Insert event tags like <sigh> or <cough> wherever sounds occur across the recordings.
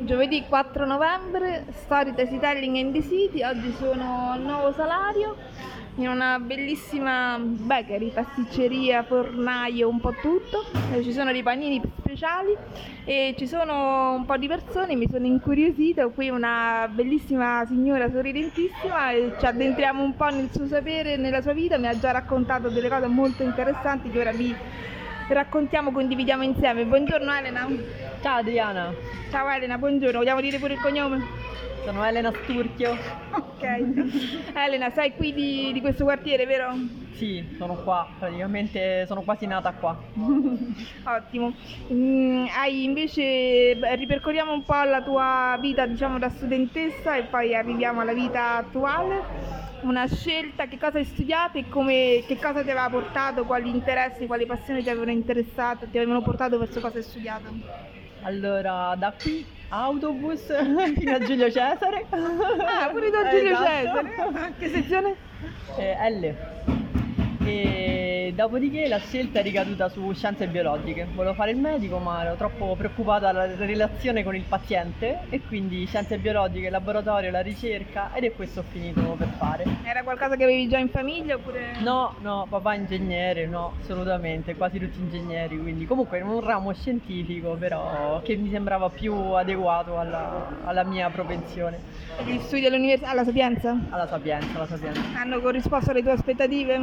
Giovedì 4 novembre, Story Storytelling in the City, oggi sono al nuovo salario in una bellissima bakery, pasticceria, fornaio, un po' tutto, ci sono dei panini speciali e ci sono un po' di persone, mi sono incuriosita, qui una bellissima signora sorridentissima e ci addentriamo un po' nel suo sapere, nella sua vita, mi ha già raccontato delle cose molto interessanti che ora vi raccontiamo, condividiamo insieme. Buongiorno Elena. Ciao Adriana. Ciao Elena, buongiorno. Vogliamo dire pure il cognome? Sono Elena Sturchio. Ok. Elena, sei qui di, di, questo quartiere, vero? Sì, sono qua, praticamente sono quasi nata qua. <laughs> Ottimo. Mm, hai invece, ripercorriamo un po' la tua vita, diciamo, da studentessa e poi arriviamo alla vita attuale una scelta, che cosa hai studiato e come, che cosa ti aveva portato, quali interessi, quali passioni ti avevano interessato, ti avevano portato verso cosa hai studiato? Allora, da qui autobus <laughs> fino a Giulio Cesare. Ah, pure da <laughs> Giulio esatto. Cesare. Che sezione? Eh, L. E dopodiché la scelta è ricaduta su scienze biologiche. Volevo fare il medico, ma ero troppo preoccupata dalla relazione con il paziente e quindi scienze biologiche, laboratorio, la ricerca ed è questo ho finito per fare. Era qualcosa che avevi già in famiglia oppure? No, no, papà è ingegnere, no, assolutamente, quasi tutti ingegneri, quindi comunque in un ramo scientifico però che mi sembrava più adeguato alla, alla mia propensione. Gli studi all'università, alla Sapienza? Alla Sapienza, alla Sapienza. Hanno corrisposto alle tue aspettative?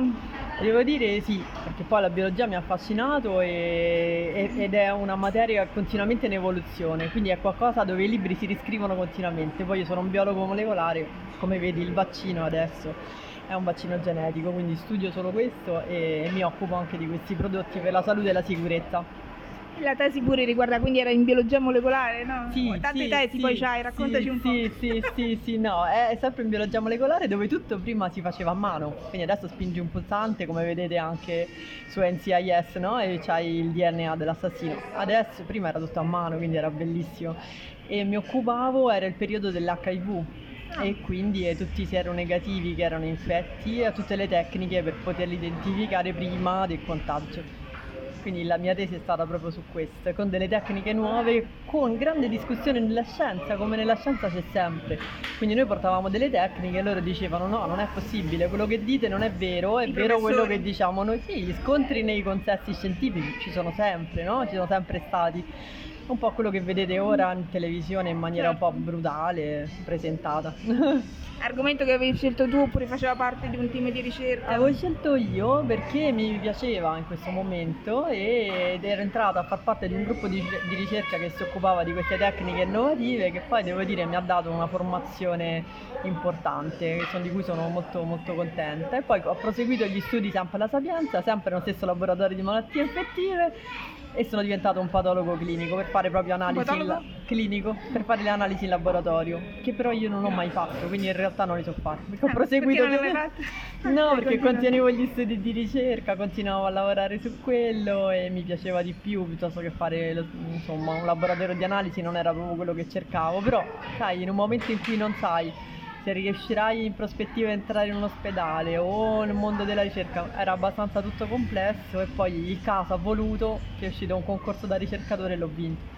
Devo dire sì, perché poi la biologia mi ha affascinato e, ed è una materia continuamente in evoluzione, quindi è qualcosa dove i libri si riscrivono continuamente. Poi io sono un biologo molecolare, come vedi il vaccino adesso è un vaccino genetico, quindi studio solo questo e mi occupo anche di questi prodotti per la salute e la sicurezza. La tesi pure riguarda, quindi era in biologia molecolare, no? Sì, Tante sì, tesi sì, poi c'hai, raccontaci un po'. Sì, sì, sì, sì, no, è sempre in biologia molecolare dove tutto prima si faceva a mano, quindi adesso spingi un pulsante come vedete anche su NCIS, no? E c'hai il DNA dell'assassino. Adesso, prima era tutto a mano, quindi era bellissimo. E mi occupavo, era il periodo dell'HIV, ah. e quindi eh, tutti i seronegativi che erano infetti e tutte le tecniche per poterli identificare prima del contagio quindi la mia tesi è stata proprio su questo, con delle tecniche nuove, con grande discussione nella scienza, come nella scienza c'è sempre. Quindi noi portavamo delle tecniche e loro dicevano no, non è possibile, quello che dite non è vero, è I vero quello che diciamo noi. Sì, gli scontri nei consessi scientifici ci sono sempre, no? Ci sono sempre stati un po' quello che vedete ora in televisione in maniera certo. un po' brutale presentata. <laughs> Argomento che avevi scelto tu oppure faceva parte di un team di ricerca? Avevo scelto io perché mi piaceva in questo momento ed ero entrata a far parte di un gruppo di, di ricerca che si occupava di queste tecniche innovative che poi devo dire mi ha dato una formazione importante di cui sono molto molto contenta e poi ho proseguito gli studi sempre alla Sapienza, sempre nello stesso laboratorio di malattie infettive e sono diventato un patologo clinico per fare proprio analisi la- clinico per fare le analisi in laboratorio che però io non ho mai fatto quindi in realtà non li so fare. Perché ho ah, proseguito perché non le fatto? <laughs> no <laughs> perché continuavo gli studi di ricerca continuavo a lavorare su quello e mi piaceva di più piuttosto che fare insomma un laboratorio di analisi non era proprio quello che cercavo. Però sai in un momento in cui non sai se riuscirai in prospettiva a entrare in un ospedale o nel mondo della ricerca era abbastanza tutto complesso e poi il caso ha voluto che è uscito un concorso da ricercatore e l'ho vinto.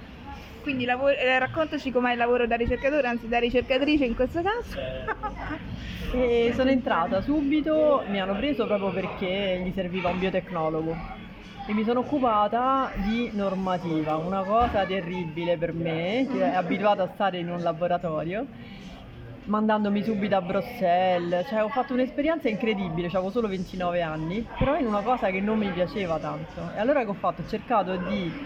Quindi lavoro, eh, raccontaci com'è il lavoro da ricercatore, anzi da ricercatrice in questo caso. <laughs> e sono entrata subito, mi hanno preso proprio perché gli serviva un biotecnologo e mi sono occupata di normativa, una cosa terribile per me, che è abituata a stare in un laboratorio mandandomi subito a Bruxelles, cioè ho fatto un'esperienza incredibile, avevo solo 29 anni, però in una cosa che non mi piaceva tanto. E allora che ho fatto? Ho cercato di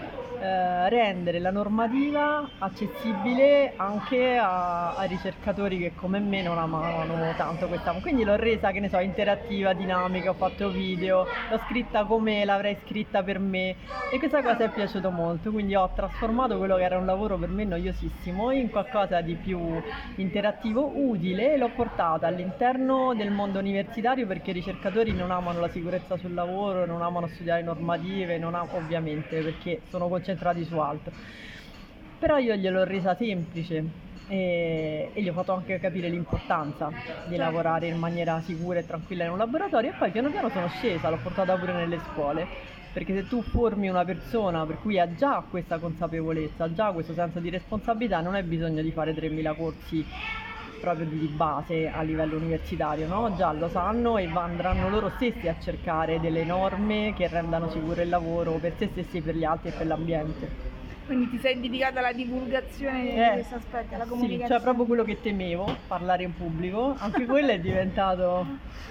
eh, rendere la normativa accessibile anche a, a, ricercatori che come me non amavano tanto questa. Quindi l'ho resa, che ne so, interattiva, dinamica, ho fatto video, l'ho scritta come l'avrei scritta per me e questa cosa è piaciuta molto, quindi ho trasformato quello che era un lavoro per me noiosissimo in qualcosa di più interattivo, utile e l'ho portata all'interno del mondo universitario perché i ricercatori non amano la sicurezza sul lavoro, non amano studiare normative, non am- ovviamente perché sono concentrati concentrati su altro. Però io gliel'ho resa semplice e, e, gli ho fatto anche capire l'importanza di lavorare in maniera sicura e tranquilla in un laboratorio e poi piano piano sono scesa, l'ho portata pure nelle scuole perché se tu formi una persona per cui ha già questa consapevolezza, ha già questo senso di responsabilità, non hai bisogno di fare 3.000 corsi proprio di base a livello universitario, no? già lo sanno e andranno loro stessi a cercare delle norme che rendano sicuro il lavoro per se stessi, per gli altri e per l'ambiente. Quindi ti sei dedicata alla divulgazione Eh, di questo aspetto, alla Sì, comunicazione. cioè proprio quello che temevo, parlare in pubblico, anche quello è diventato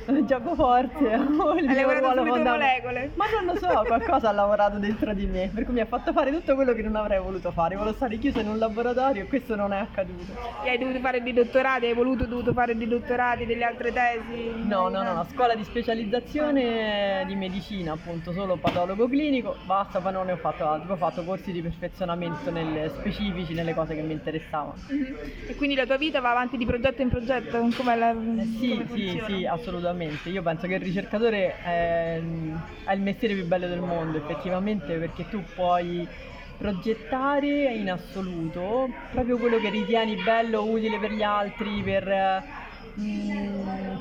un gioco forte. <laughs> il Hai lavorato sulle tue molecole. Ma non lo so, qualcosa ha lavorato dentro di me, per cui mi ha fatto fare tutto quello che non avrei voluto fare. Volevo stare chiuso in un laboratorio e questo non è accaduto. E hai dovuto fare dei dottorati, hai voluto dovuto fare dei dottorati, delle altre tesi? No, no, no, una scuola di specializzazione di medicina, appunto, solo patologo clinico, basta, poi non ne ho fatto altro, ho fatto corsi di perfezionamento nelle specifici, nelle cose che mi interessavano. Mhm. E quindi la tua vita va avanti di progetto in progetto? Come la, Eh, sì, sì, sì, assolutamente. Io penso che il ricercatore è, è il mestiere più bello del mondo, effettivamente, perché tu puoi progettare in assoluto proprio quello che ritieni bello, utile per gli altri, per,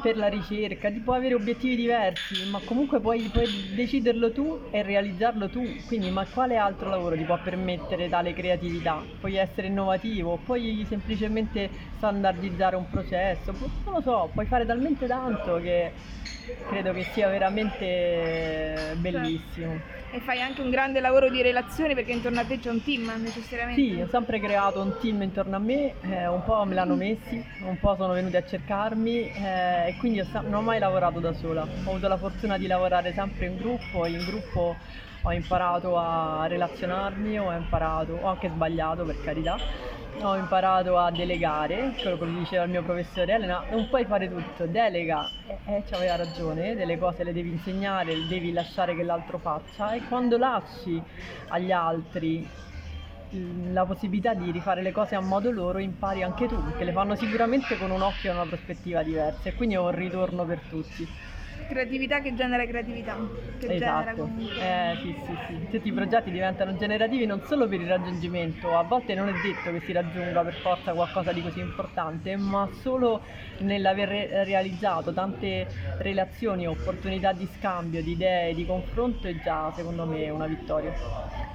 per la ricerca, ti puoi avere obiettivi diversi, ma comunque puoi, puoi deciderlo tu e realizzarlo tu. Quindi, ma quale altro lavoro ti può permettere tale creatività? Puoi essere innovativo, puoi semplicemente standardizzare un processo, non lo so, puoi fare talmente tanto che credo che sia veramente bellissimo. E fai anche un grande lavoro di relazione perché intorno a te c'è un team necessariamente. Sì, ho sempre creato un team intorno a me, eh, un po' me l'hanno messi, un po' sono venuti a cercarmi eh, e quindi non ho mai lavorato da sola. Ho avuto la fortuna di lavorare sempre in gruppo e in gruppo ho imparato a relazionarmi, ho imparato, ho anche sbagliato per carità, ho imparato a delegare, quello che diceva il mio professore Elena, non puoi fare tutto, delega, e eh, aveva ragione, delle cose le devi insegnare, le devi lasciare che l'altro faccia. E quando lasci agli altri mm, la possibilità di rifare le cose a modo loro impari anche tu, che le fanno sicuramente con un occhio e una prospettiva diversa. E quindi è un ritorno per tutti. Creatività che genera creatività. Che genera Esatto, comunque. eh, sì, sì, sì. Tutti i progetti diventano generativi non solo per il raggiungimento, a volte non è detto che si raggiunga per forza qualcosa di così importante, ma solo nell'aver re- realizzato tante relazioni, opportunità di scambio, di idee, di confronto è già secondo me una vittoria.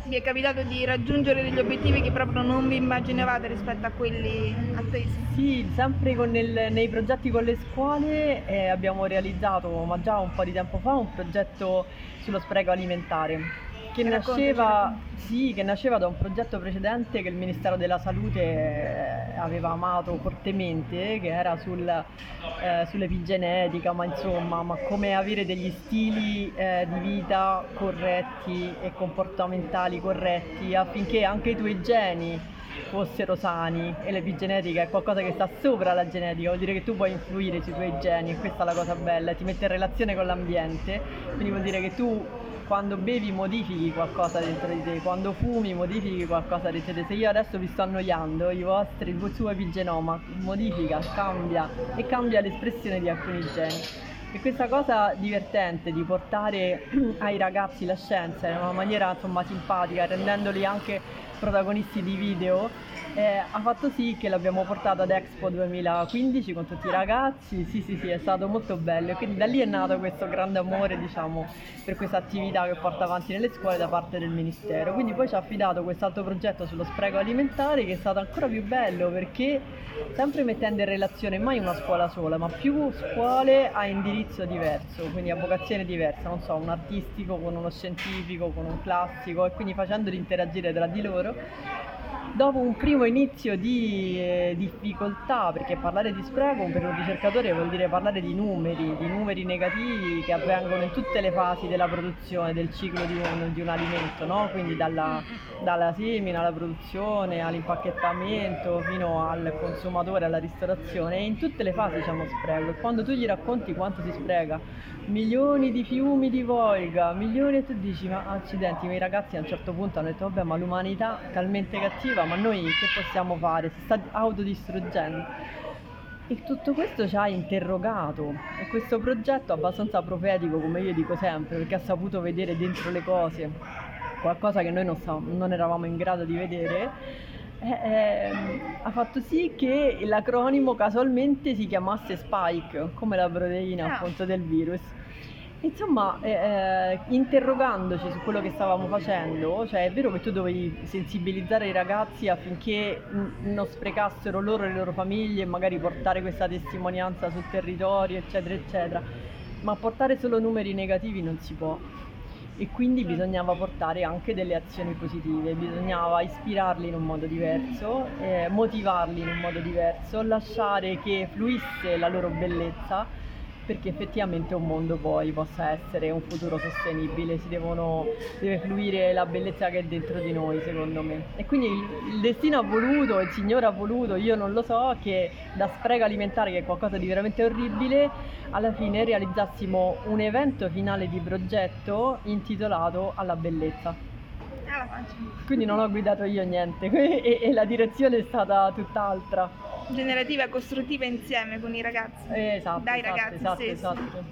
Vi è capitato di raggiungere degli obiettivi che proprio non vi immaginavate rispetto a quelli attesi? Sì, sempre con nel- nei progetti con le scuole eh, abbiamo realizzato, ma già un po' di tempo fa, un progetto sullo spreco alimentare. Che nasceva, sì, che nasceva da un progetto precedente che il Ministero della Salute eh, aveva amato fortemente, che era sul, eh, sull'epigenetica, ma insomma, ma come avere degli stili eh, di vita corretti e comportamentali corretti affinché anche i tuoi geni fossero sani e l'epigenetica è qualcosa che sta sopra la genetica, vuol dire che tu puoi influire sui tuoi geni e questa è la cosa bella, ti mette in relazione con l'ambiente, quindi vuol dire che tu quando bevi modifichi qualcosa dentro di te, quando fumi modifichi qualcosa dentro di te. Se io adesso vi sto annoiando, vostri, il suo epigenoma modifica, cambia e cambia l'espressione di alcuni geni. E questa cosa divertente di portare <clears throat> ai ragazzi la scienza in una maniera insomma simpatica, rendendoli anche protagonisti di video, eh, ha fatto sì che l'abbiamo portato ad Expo 2015 con tutti i ragazzi. Sì, sì, sì, è stato molto bello. E quindi da lì è nato questo grande amore, diciamo, per questa attività che porta avanti nelle scuole da parte del Ministero. Quindi poi ci ha affidato quest'altro progetto sullo spreco alimentare che è stato ancora più bello perché sempre mettendo in relazione mai una scuola sola, ma più scuole a indirizzo diverso, quindi a vocazione diversa, non so, un artistico con uno scientifico, con un classico e quindi facendoli interagire tra di loro. Dopo un primo inizio di eh, difficoltà, perché parlare di spreco per un ricercatore vuol dire parlare di numeri, di numeri negativi che avvengono in tutte le fasi della produzione, del ciclo di un, di un alimento, no? quindi dalla, dalla semina alla produzione, all'impacchettamento fino al consumatore, alla ristorazione, in tutte le fasi c'è uno spreco. E quando tu gli racconti quanto si spreca, milioni di fiumi di volga, milioni e tu dici ma accidenti, i ragazzi a un certo punto hanno detto vabbè ma l'umanità talmente cattiva, ma noi che possiamo fare? Si sta autodistruggendo. E tutto questo ci ha interrogato e questo progetto abbastanza profetico come io dico sempre perché ha saputo vedere dentro le cose qualcosa che noi non, sa- non eravamo in grado di vedere eh, ehm, ha fatto sì che l'acronimo casualmente si chiamasse Spike come la proteina Ah. appunto del virus Insomma, eh, eh, interrogandoci su quello che stavamo facendo, cioè è vero che tu dovevi sensibilizzare i ragazzi affinché n- non sprecassero loro e le loro famiglie e magari portare questa testimonianza sul territorio, eccetera, eccetera, ma portare solo numeri negativi non si può. E quindi bisognava portare anche delle azioni positive, bisognava ispirarli in un modo diverso, eh, motivarli in un modo diverso, lasciare che fluisse la loro bellezza perché effettivamente un mondo poi possa essere un futuro sostenibile, si devono, deve fluire la bellezza che è dentro di noi secondo me. E quindi il, il destino ha voluto, il Signore ha voluto, io non lo so, che da spreco alimentare, che è qualcosa di veramente orribile, alla fine realizzassimo un evento finale di progetto intitolato Alla bellezza. Quindi non ho guidato io niente <laughs> e, e la direzione è stata tutt'altra generativa e costruttiva insieme con i ragazzi. Eh, esatto, dai esatto, ragazzi esatto, stessi. esatto.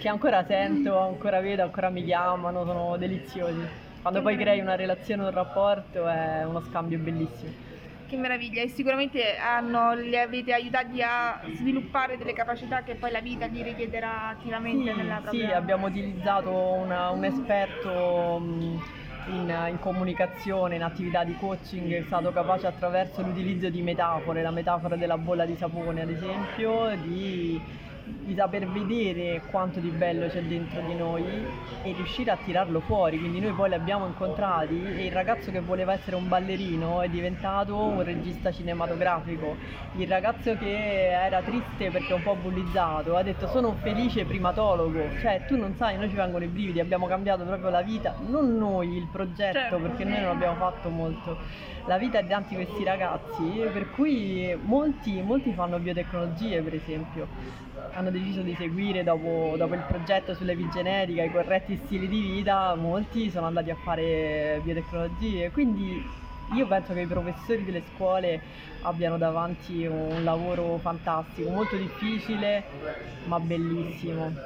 Che ancora sento, ancora vedo, ancora mi chiamano, sono deliziosi. Quando Che poi crei una relazione, un rapporto è uno scambio bellissimo. Che meraviglia, e sicuramente hanno, li avete aiutati a sviluppare delle capacità che poi la vita gli richiederà attivamente nella Sì, propria sì, abbiamo utilizzato una- un esperto mh, in, in comunicazione, in attività di coaching, è stato capace attraverso l'utilizzo di metafore, la metafora della bolla di sapone ad esempio, di, di saper vedere quanto di bello c'è dentro di noi e riuscire a tirarlo fuori. Quindi noi poi li abbiamo incontrati e il ragazzo che voleva essere un ballerino è diventato un regista cinematografico. Il ragazzo che era triste perché un po' bullizzato ha detto sono un felice primatologo. Cioè tu non sai, noi ci vengono i brividi, abbiamo cambiato proprio la vita, non noi il progetto Certo. perché noi non abbiamo fatto molto. La vita di tanti questi ragazzi, per cui molti, molti fanno biotecnologie per esempio hanno deciso di seguire dopo, dopo il progetto sull'epigenetica i corretti stili di vita, molti sono andati a fare biotecnologie. Quindi io penso che i professori delle scuole abbiano davanti un lavoro fantastico, molto difficile ma bellissimo.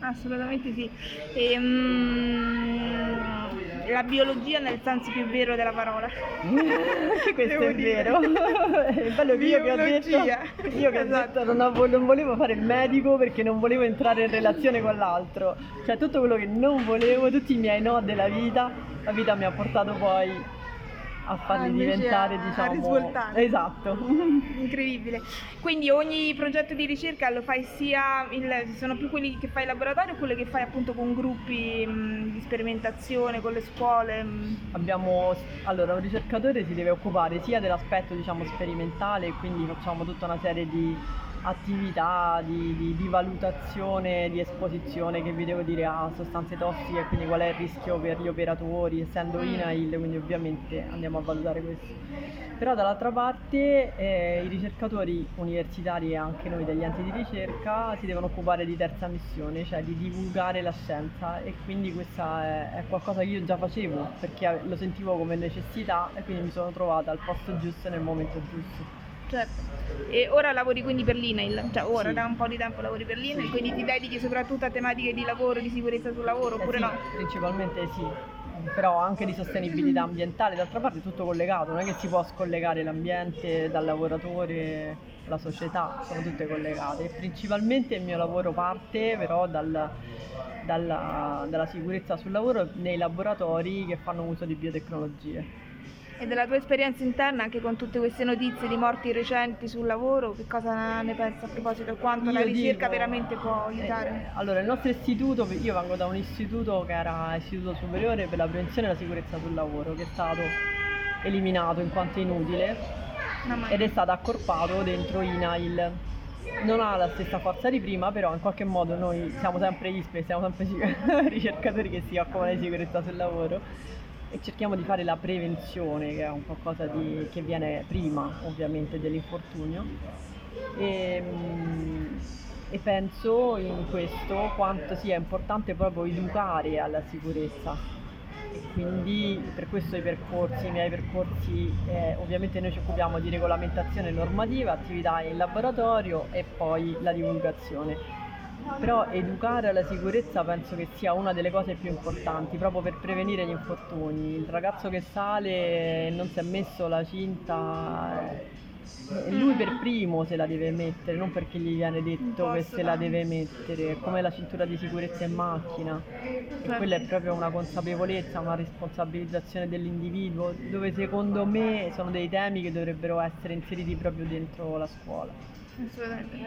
Assolutamente sì. E, mm, la biologia nel senso più vero della parola. Anche <laughs> questo Devo è dire. vero. <laughs> È bello che io che ho detto, io che ho Esatto. detto non, avevo- non volevo fare il medico perché non volevo entrare in relazione con l'altro. Cioè tutto quello che non volevo, tutti i miei no della vita, la vita mi ha portato poi a farli Ah, diventare, a- a diciamo... risvoltare. Esatto. <laughs> Incredibile. Quindi ogni progetto di ricerca lo fai sia, il, sono più quelli che fai in laboratorio o quelli che fai appunto con gruppi mh, di sperimentazione, con le scuole? mh? Abbiamo, allora, un ricercatore si deve occupare sia dell'aspetto diciamo sperimentale, quindi facciamo tutta una serie di attività di, di- di valutazione, di esposizione che vi devo dire a sostanze tossiche, quindi qual è il rischio per gli operatori, essendo Mm. INAIL, quindi ovviamente andiamo a valutare questo. Però dall'altra parte eh, i ricercatori universitari e anche noi degli enti di ricerca si devono occupare di terza missione, cioè di divulgare la scienza e quindi questa è, è qualcosa che io già facevo perché lo sentivo come necessità e quindi mi sono trovata al posto giusto e nel momento giusto. Certo. E ora lavori quindi per l'INAIL, cioè ora Sì. da un po' di tempo lavori per l'INAIL, quindi ti dedichi soprattutto a tematiche di lavoro, di sicurezza sul lavoro, Eh oppure sì, no? Principalmente sì, però anche di sostenibilità ambientale, d'altra parte è tutto collegato, non è che si può scollegare l'ambiente dal lavoratore, la società, sono tutte collegate. Principalmente il mio lavoro parte però dal- dalla, dalla sicurezza sul lavoro nei laboratori che fanno uso di biotecnologie. E della tua esperienza interna, anche con tutte queste notizie di morti recenti sul lavoro, che cosa ne pensi a proposito? Quanto la Io ricerca dico- veramente può Eh, aiutare? allora, il nostro istituto, io vengo da un istituto che era Istituto Superiore per la Prevenzione e la Sicurezza sul Lavoro, che è stato eliminato in quanto inutile ed è stato accorpato dentro INAIL. Non ha la stessa forza di prima, però in qualche modo noi siamo sempre ISPE, siamo sempre <laughs> ricercatori che si occupano di sicurezza sul lavoro e cerchiamo di fare la prevenzione, che è un qualcosa di- che viene prima ovviamente dell'infortunio. E, mm, e penso in questo quanto sia importante proprio educare alla sicurezza e quindi per questo i percorsi, i miei percorsi, eh, ovviamente noi ci occupiamo di regolamentazione normativa, attività in laboratorio e poi la divulgazione. Però educare alla sicurezza penso che sia una delle cose più importanti, proprio per prevenire gli infortuni. Il ragazzo che sale e non si è messo la cinta, eh, lui per primo se la deve mettere, non perché gli viene detto che se la deve mettere, è come la cintura di sicurezza in macchina. E quella è proprio una consapevolezza, una responsabilizzazione dell'individuo, dove secondo me sono dei temi che dovrebbero essere inseriti proprio dentro la scuola.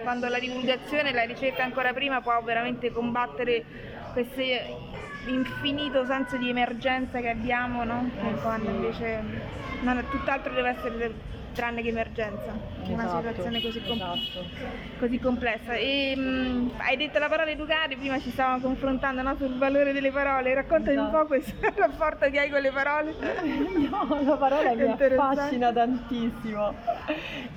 Quando la divulgazione e la ricerca ancora prima può veramente combattere questo infinito senso di emergenza che abbiamo, no? Quando invece non, tutt'altro deve essere tranne che emergenza, in una Esatto, situazione così, com- esatto. così complessa. E mh, hai detto la parola educare, prima ci stavamo confrontando no, sul valore delle parole, raccontami un Esatto. po' questo <laughs> rapporto che hai con le parole. <laughs> No, la parola mi affascina tantissimo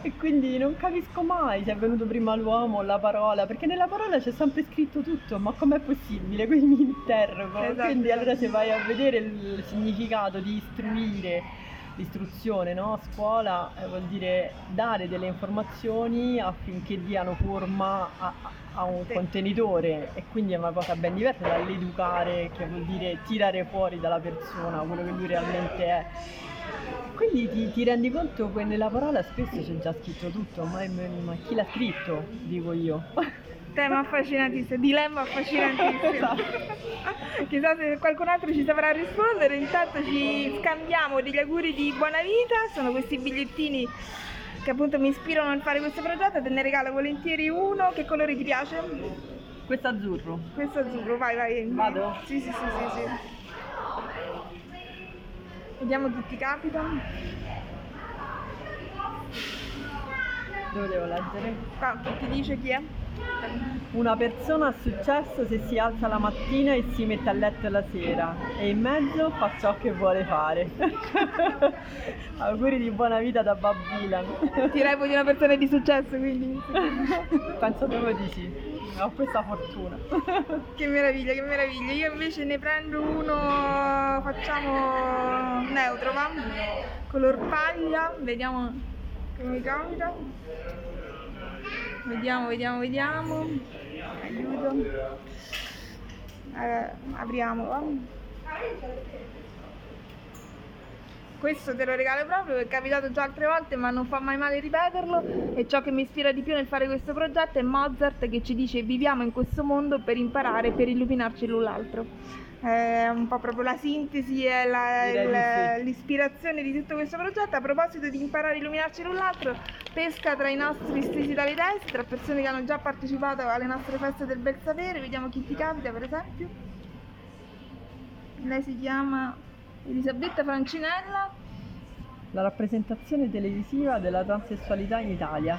e quindi non capisco mai se è venuto prima l'uomo o la parola, perché nella parola c'è sempre scritto tutto, ma com'è possibile? Quindi mi interrogo. Esatto. Quindi allora se vai a vedere il significato di istruire, l'istruzione, no? Scuola eh, vuol dire dare delle informazioni affinché diano forma a, a un Sì. contenitore e quindi è una cosa ben diversa dall'educare che vuol dire tirare fuori dalla persona quello che lui realmente è. Quindi ti, ti rendi conto che nella parola spesso c'è già scritto tutto, ma, ma chi l'ha scritto? Dico io. <laughs> Tema affascinantissimo, dilemma affascinantissimo. Esatto. Chissà se qualcun altro ci saprà rispondere, intanto ci scambiamo degli auguri di buona vita, sono questi bigliettini che appunto mi ispirano a fare questo progetto, te ne regalo volentieri uno, che colore ti piace? Questo azzurro. Questo azzurro, vai vai. Vado? Sì sì sì sì, sì. Vediamo chi ti capita. Dove devo leggere? Qua ti dice chi è? Una persona ha successo se si alza la mattina e si mette a letto la sera e in mezzo fa ciò che vuole fare. <laughs> Auguri di buona vita da Bob Dylan. Ti reputi una persona di successo quindi. <laughs> Penso proprio di sì. Ho questa fortuna. <laughs> Che meraviglia, che meraviglia. Io invece ne prendo uno, facciamo neutro, va? Color paglia, vediamo come mi capita. Vediamo, vediamo, vediamo. Aiuto. Eh, apriamo? Questo te lo regalo proprio, è capitato già altre volte ma non fa mai male ripeterlo e ciò che mi ispira di più nel fare questo progetto è Mozart che ci dice viviamo in questo mondo per imparare, per illuminarci l'un l'altro. È un po' proprio la sintesi e la- il- sì. l'ispirazione di tutto questo progetto. A proposito di imparare a illuminarci l'un l'altro, pesca tra i nostri stesi dalle teste, tra persone che hanno già partecipato alle nostre feste del bel sapere, vediamo chi ti capita per esempio. Lei si chiama Elisabetta Francinella. La rappresentazione televisiva della transessualità in Italia.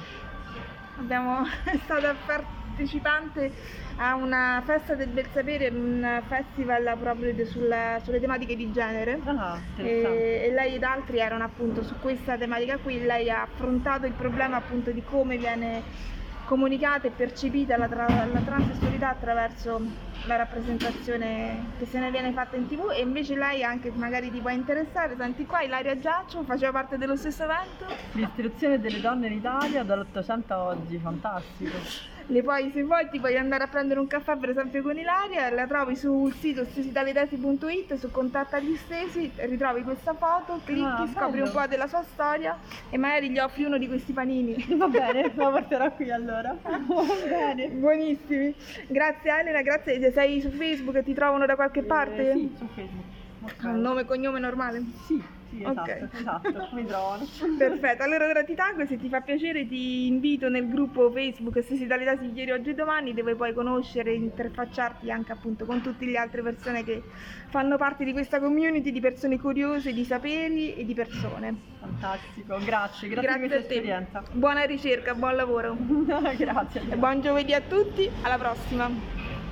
Abbiamo <laughs> è stata partecipante a una festa del bel sapere, un festival proprio sulla- sulle tematiche di genere. Ah. E, e lei ed altri erano appunto su questa tematica qui, lei ha affrontato il problema appunto di come viene comunicata e percepita la, tra- la transessualità attraverso la rappresentazione che se ne viene fatta in tv e invece lei anche magari ti può interessare, senti qua Ilaria Giaccio faceva parte dello stesso evento, L'istruzione delle donne in Italia dall'Ottocento a oggi, fantastico. Le puoi se vuoi ti puoi andare a prendere un caffè per esempio con Ilaria, la trovi sul sito stesitalitesi.it, su contatta gli stesi, ritrovi questa foto, clicchi, Ah, scopri un po' della sua storia e magari gli offri uno di questi panini. <laughs> Va bene, la porterò qui allora. <laughs> Va bene. Buonissimi. Grazie Elena, grazie. Se sei su Facebook ti trovano da qualche parte? Eh, sì, su Facebook. Ok. Ha un nome e cognome normale? Sì, sì, esatto, Ok. esatto, mi trovano. <laughs> Perfetto, allora ora ti taggo e se ti fa piacere ti invito nel gruppo Facebook Sessualità si ieri, oggi e domani dove puoi conoscere e interfacciarti anche appunto con tutte le altre persone che fanno parte di questa community di persone curiose, di saperi e di persone. Fantastico, grazie, grazie, per Grazie questa a te. esperienza. Buona ricerca, buon lavoro <laughs> grazie. e buon giovedì a tutti, alla prossima.